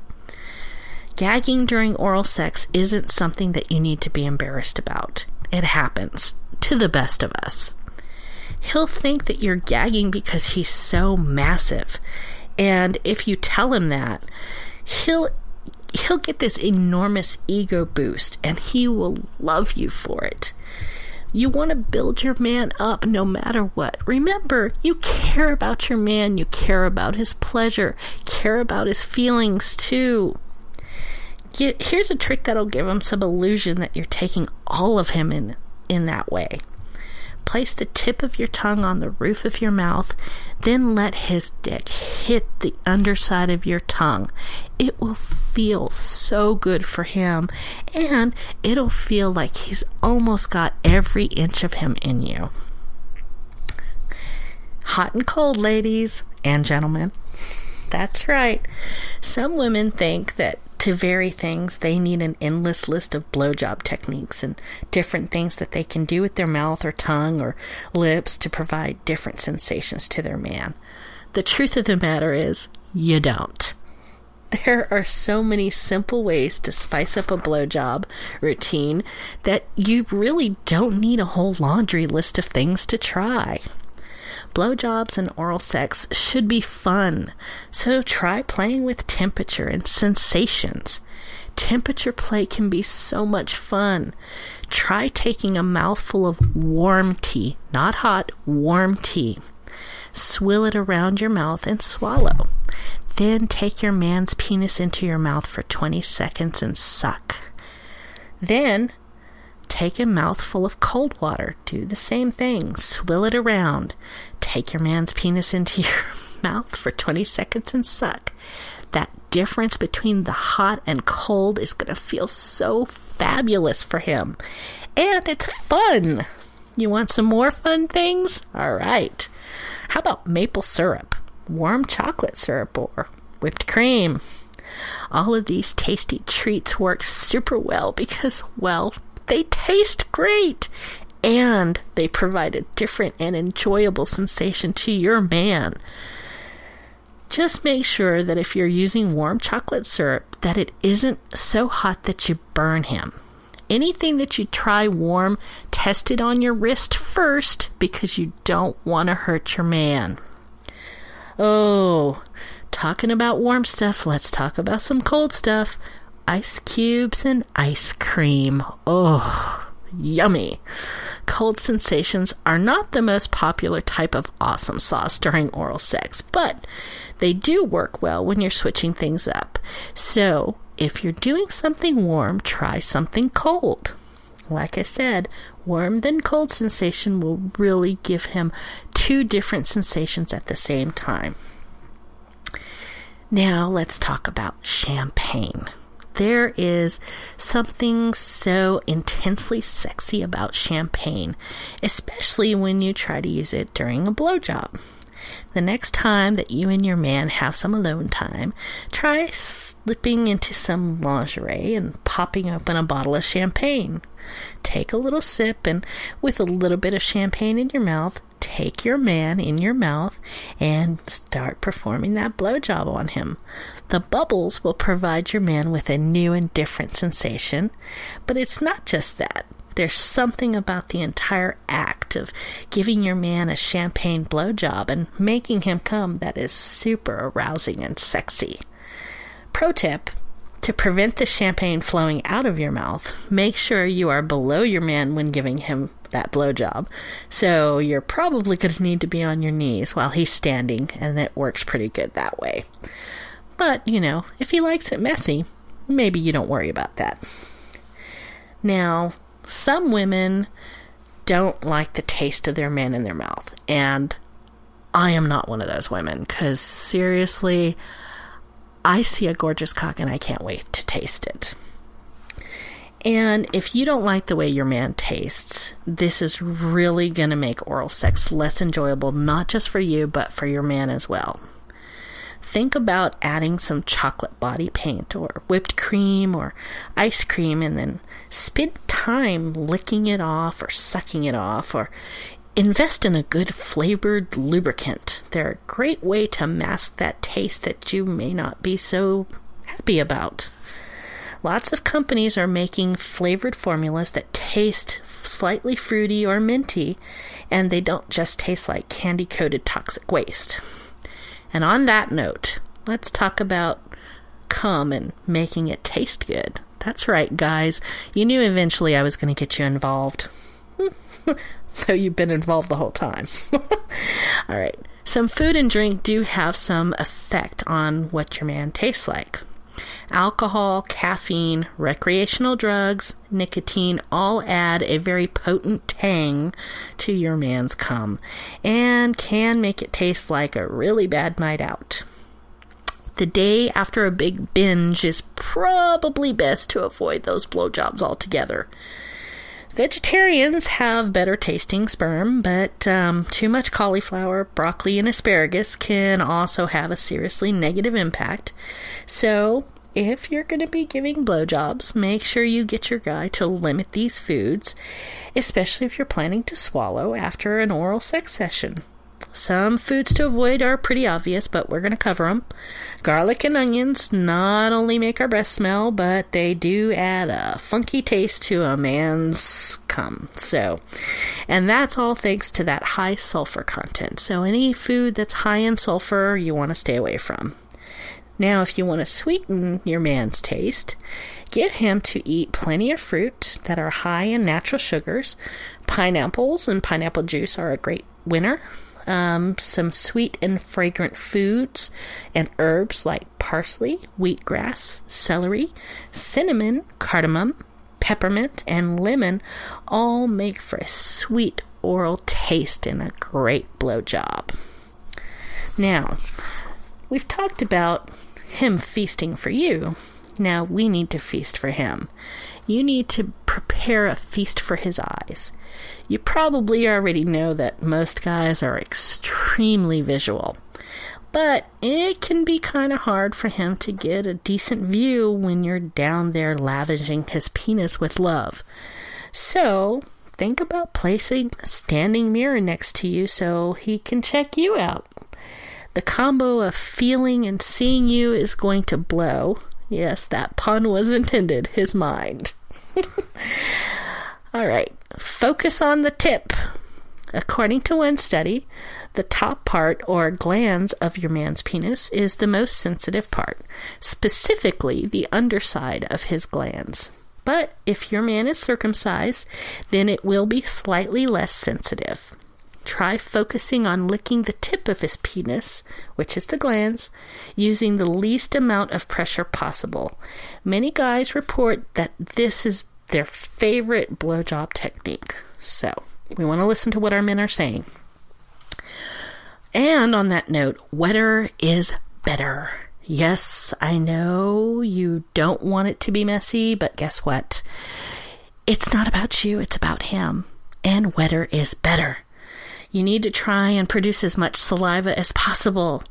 Gagging during oral sex isn't something that you need to be embarrassed about. It happens to the best of us. He'll think that you're gagging because he's so massive. And if you tell him that, he'll he'll get this enormous ego boost and he will love you for it. You want to build your man up no matter what. Remember, you care about your man, you care about his pleasure, care about his feelings too. Get, Here's a trick that'll give him some illusion that you're taking all of him in in that way. Place the tip of your tongue on the roof of your mouth, then let his dick hit the underside of your tongue. It will feel so good for him, and it'll feel like he's almost got every inch of him in you. Hot and cold, ladies and gentlemen. That's right. Some women think that to vary things, they need an endless list of blowjob techniques and different things that they can do with their mouth or tongue or lips to provide different sensations to their man. The truth of the matter is, you don't. <laughs> There are so many simple ways to spice up a blowjob routine that you really don't need a whole laundry list of things to try. Blowjobs and oral sex should be fun, so try playing with temperature and sensations. Temperature play can be so much fun. Try taking a mouthful of warm tea, not hot, warm tea. Swill it around your mouth and swallow. Then take your man's penis into your mouth for 20 seconds and suck. Then Take a mouthful of cold water. Do the same thing. Swill it around. Take your man's penis into <laughs> your mouth for 20 seconds and suck. That difference between the hot and cold is going to feel so fabulous for him. And it's fun. You want some more fun things? All right. How about maple syrup, warm chocolate syrup, or whipped cream? All of these tasty treats work super well because, well, they taste great and they provide a different and enjoyable sensation to your man. Just make sure that if you're using warm chocolate syrup that it isn't so hot that you burn him. Anything that you try warm, test it on your wrist first because you don't want to hurt your man. Oh, talking about warm stuff, let's talk about some cold stuff ice cubes and ice cream. Oh, yummy. Cold sensations are not the most popular type of awesome sauce during oral sex, but they do work well when you're switching things up. So, if you're doing something warm, try something cold. Like I said, warm then cold sensation will really give him two different sensations at the same time. Now, let's talk about champagne there is something so intensely sexy about champagne, especially when you try to use it during a blowjob. The next time that you and your man have some alone time, try slipping into some lingerie and popping open a bottle of champagne. Take a little sip, and with a little bit of champagne in your mouth, take your man in your mouth and start performing that blowjob on him. The bubbles will provide your man with a new and different sensation, but it's not just that. There's something about the entire act of giving your man a champagne blowjob and making him come that is super arousing and sexy. Pro tip to prevent the champagne flowing out of your mouth, make sure you are below your man when giving him that blowjob. So you're probably going to need to be on your knees while he's standing, and it works pretty good that way. But, you know, if he likes it messy, maybe you don't worry about that. Now, some women don't like the taste of their man in their mouth, and I am not one of those women because seriously, I see a gorgeous cock and I can't wait to taste it. And if you don't like the way your man tastes, this is really going to make oral sex less enjoyable, not just for you, but for your man as well think about adding some chocolate body paint or whipped cream or ice cream and then spend time licking it off or sucking it off or invest in a good flavored lubricant. They're a great way to mask that taste that you may not be so happy about. Lots of companies are making flavored formulas that taste slightly fruity or minty, and they don't just taste like candy coated toxic waste. And on that note, let's talk about cum and making it taste good. That's right, guys. You knew eventually I was going to get you involved. <laughs> So you've been involved the whole time. <laughs> All right. Some food and drink do have some effect on what your man tastes like. Alcohol, caffeine, recreational drugs, nicotine all add a very potent tang to your man's cum and can make it taste like a really bad night out. The day after a big binge is probably best to avoid those blowjobs altogether. Vegetarians have better tasting sperm, but um, too much cauliflower, broccoli, and asparagus can also have a seriously negative impact. So, if you're going to be giving blowjobs, make sure you get your guy to limit these foods, especially if you're planning to swallow after an oral sex session. Some foods to avoid are pretty obvious, but we're going to cover them. Garlic and onions not only make our breath smell, but they do add a funky taste to a man's cum. So, and that's all thanks to that high sulfur content. So, any food that's high in sulfur, you want to stay away from. Now, if you want to sweeten your man's taste, get him to eat plenty of fruit that are high in natural sugars. Pineapples and pineapple juice are a great winner um, some sweet and fragrant foods and herbs like parsley, wheatgrass, celery, cinnamon, cardamom, peppermint, and lemon all make for a sweet oral taste and a great blowjob. Now, we've talked about him feasting for you. Now we need to feast for him. You need to prepare a feast for his eyes. You probably already know that most guys are extremely visual, but it can be kind of hard for him to get a decent view when you're down there lavishing his penis with love. So, think about placing a standing mirror next to you so he can check you out. The combo of feeling and seeing you is going to blow. Yes, that pun was <laughs> intended, his mind. <laughs> All right, focus on the tip. According to one study, the top part or glands of your man's penis is the most sensitive part, specifically the underside of his glands. But if your man is circumcised, then it will be slightly less sensitive. Try focusing on licking the tip of his penis, which is the glands, using the least amount of pressure possible. Many guys report that this is their favorite blowjob technique. So, we want to listen to what our men are saying. And on that note, wetter is better. Yes, I know you don't want it to be messy, but guess what? It's not about you, it's about him. And wetter is better. You need to try and produce as much saliva as possible.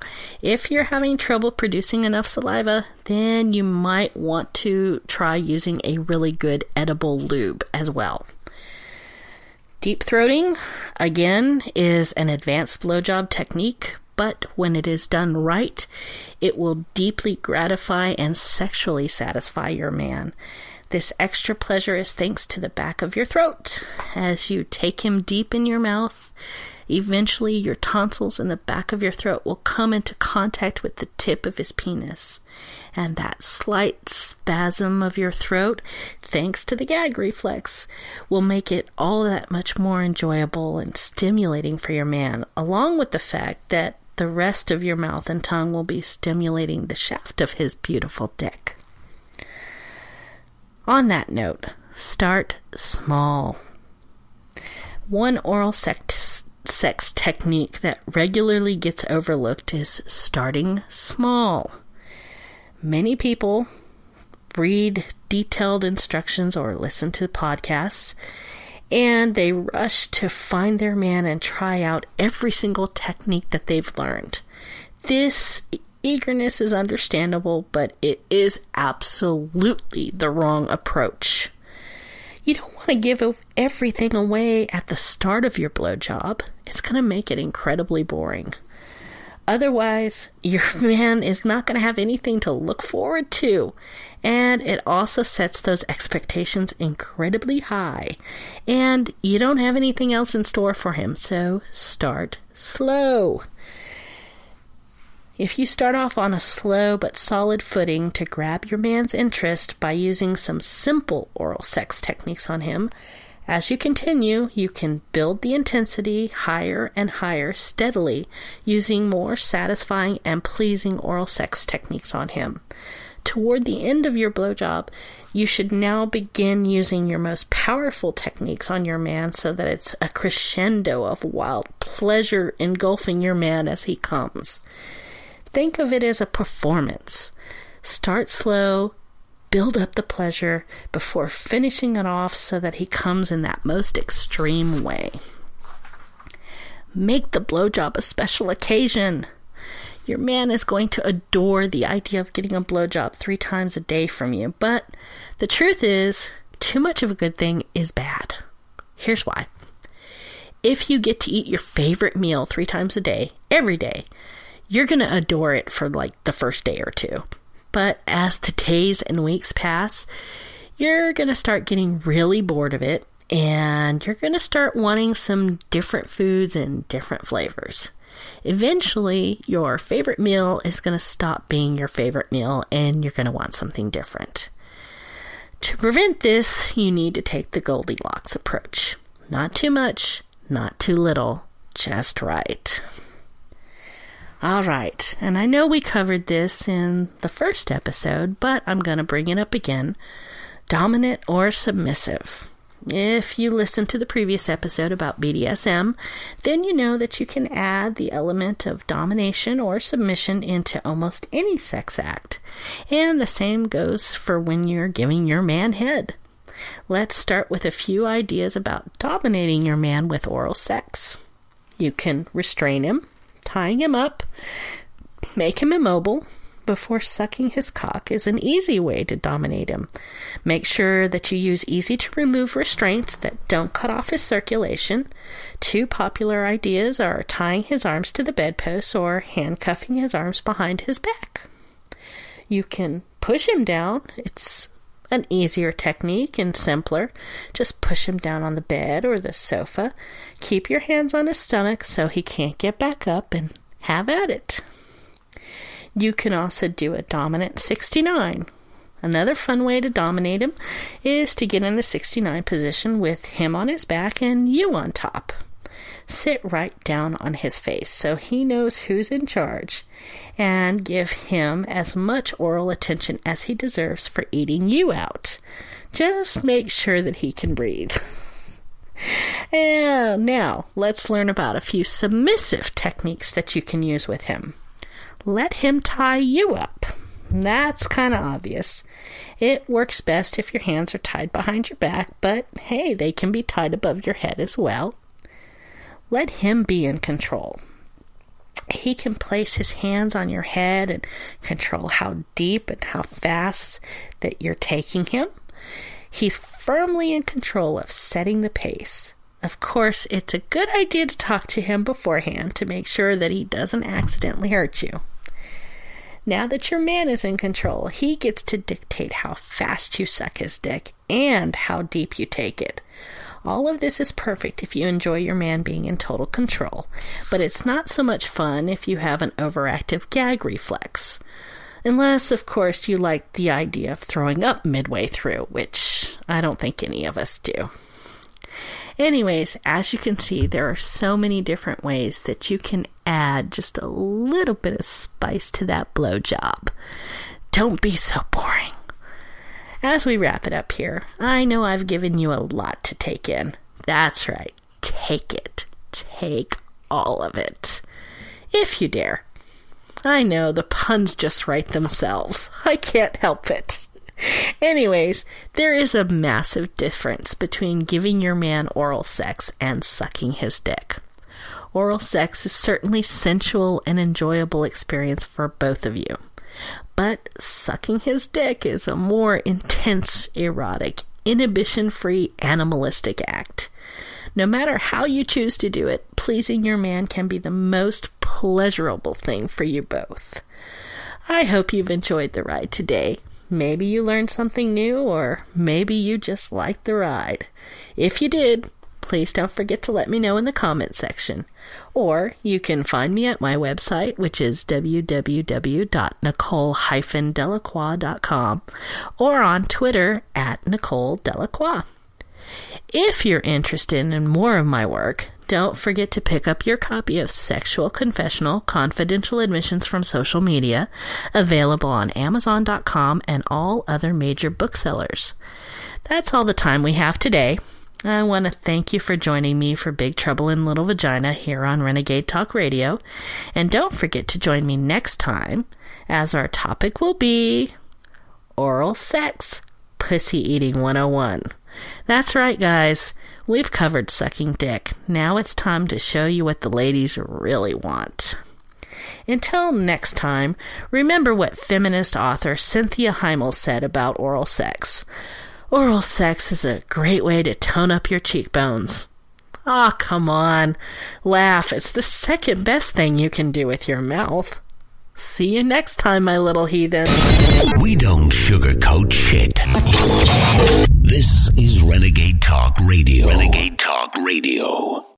If you're having trouble producing enough saliva, then you might want to try using a really good edible lube as well. Deep throating, again, is an advanced blowjob technique, but when it is done right, it will deeply gratify and sexually satisfy your man. This extra pleasure is thanks to the back of your throat. As you take him deep in your mouth, Eventually, your tonsils in the back of your throat will come into contact with the tip of his penis. And that slight spasm of your throat, thanks to the gag reflex, will make it all that much more enjoyable and stimulating for your man, along with the fact that the rest of your mouth and tongue will be stimulating the shaft of his beautiful dick. On that note, start small. One oral sex sex technique that regularly gets overlooked is starting small. Many people read detailed instructions or listen to podcasts and they rush to find their man and try out every single technique that they've learned. This eagerness is understandable, but it is absolutely the wrong approach. You don't want to give everything away at the start of your blowjob. It's going to make it incredibly boring. Otherwise, <laughs> your man is not going to have anything to look forward to. And it also sets those expectations incredibly high. And you don't have anything else in store for him, so start slow. If you start off on a slow but solid footing to grab your man's interest by using some simple oral sex techniques on him, As you continue, you can build the intensity higher and higher steadily using more satisfying and pleasing oral sex techniques on him. Toward the end of your blowjob, you should now begin using your most powerful techniques on your man so that it's a crescendo of wild pleasure engulfing your man as he comes. Think of it as a performance. Start slow, build up the pleasure before finishing it off so that he comes in that most extreme way. Make the blowjob a special occasion. Your man is going to adore the idea of getting a blowjob three times a day from you, but the truth is, too much of a good thing is bad. Here's why. If you get to eat your favorite meal three times a day, every day, you're going to adore it for like the first day or two. But as the days and weeks pass, you're going to start getting really bored of it and you're going to start wanting some different foods and different flavors. Eventually, your favorite meal is going to stop being your favorite meal and you're going to want something different. To prevent this, you need to take the Goldilocks approach. Not too much, not too little, just right. All right, and I know we covered this in the first episode, but I'm going to bring it up again. Dominant or submissive. If you listened to the previous episode about BDSM, then you know that you can add the element of domination or submission into almost any sex act. And the same goes for when you're giving your man head. Let's start with a few ideas about dominating your man with oral sex. You can restrain him, tying him up, make him immobile before sucking his cock is an easy way to dominate him. Make sure that you use easy to remove restraints that don't cut off his circulation. Two popular ideas are tying his arms to the bedpost or handcuffing his arms behind his back. You can push him down. It's an easier technique and simpler. Just push him down on the bed or the sofa. Keep your hands on his stomach so he can't get back up and have at it. You can also do a dominant 69. Another fun way to dominate him is to get in a 69 position with him on his back and you on top. Sit right down on his face so he knows who's in charge and give him as much oral attention as he deserves for eating you out. Just make sure that he can breathe. <laughs> And now, let's learn about a few submissive techniques that you can use with him. Let him tie you up. That's kind of obvious. It works best if your hands are tied behind your back, but hey, they can be tied above your head as well. Let him be in control. He can place his hands on your head and control how deep and how fast that you're taking him. He's firmly in control of setting the pace. Of course, it's a good idea to talk to him beforehand to make sure that he doesn't accidentally hurt you. Now that your man is in control, he gets to dictate how fast you suck his dick and how deep you take it. All of this is perfect if you enjoy your man being in total control, but it's not so much fun if you have an overactive gag reflex. Unless, of course, you like the idea of throwing up midway through, which I don't think any of us do. Anyways, as you can see, there are so many different ways that you can add just a little bit of spice to that blowjob. Don't be so boring. As we wrap it up here, I know I've given you a lot to take in. That's right, take it. Take all of it. If you dare. I know the puns just write themselves. <laughs> I can't help it. <laughs> Anyways, there is a massive difference between giving your man oral sex and sucking his dick. Oral sex is certainly sensual and enjoyable experience for both of you. But sucking his dick is a more intense, erotic, inhibition free, animalistic act. No matter how you choose to do it, pleasing your man can be the most pleasurable thing for you both. I hope you've enjoyed the ride today. Maybe you learned something new, or maybe you just liked the ride. If you did, please don't forget to let me know in the comment section. Or you can find me at my website, which is www.nicole-delacroix.com, or on Twitter at Nicole Delacroix. If you're interested in more of my work, don't forget to pick up your copy of Sexual Confessional Confidential Admissions from Social Media, available on Amazon.com and all other major booksellers. That's all the time we have today. I want to thank you for joining me for Big Trouble in Little Vagina here on Renegade Talk Radio. And don't forget to join me next time, as our topic will be oral sex, pussy eating 101. That's right, guys. We've covered sucking dick. Now it's time to show you what the ladies really want. Until next time, remember what feminist author Cynthia Heimel said about oral sex. Oral sex is a great way to tone up your cheekbones. Ah, oh, come on. Laugh. It's the second best thing you can do with your mouth. See you next time, my little heathen. We don't sugarcoat shit. This is Renegade Talk Radio. Renegade Talk Radio.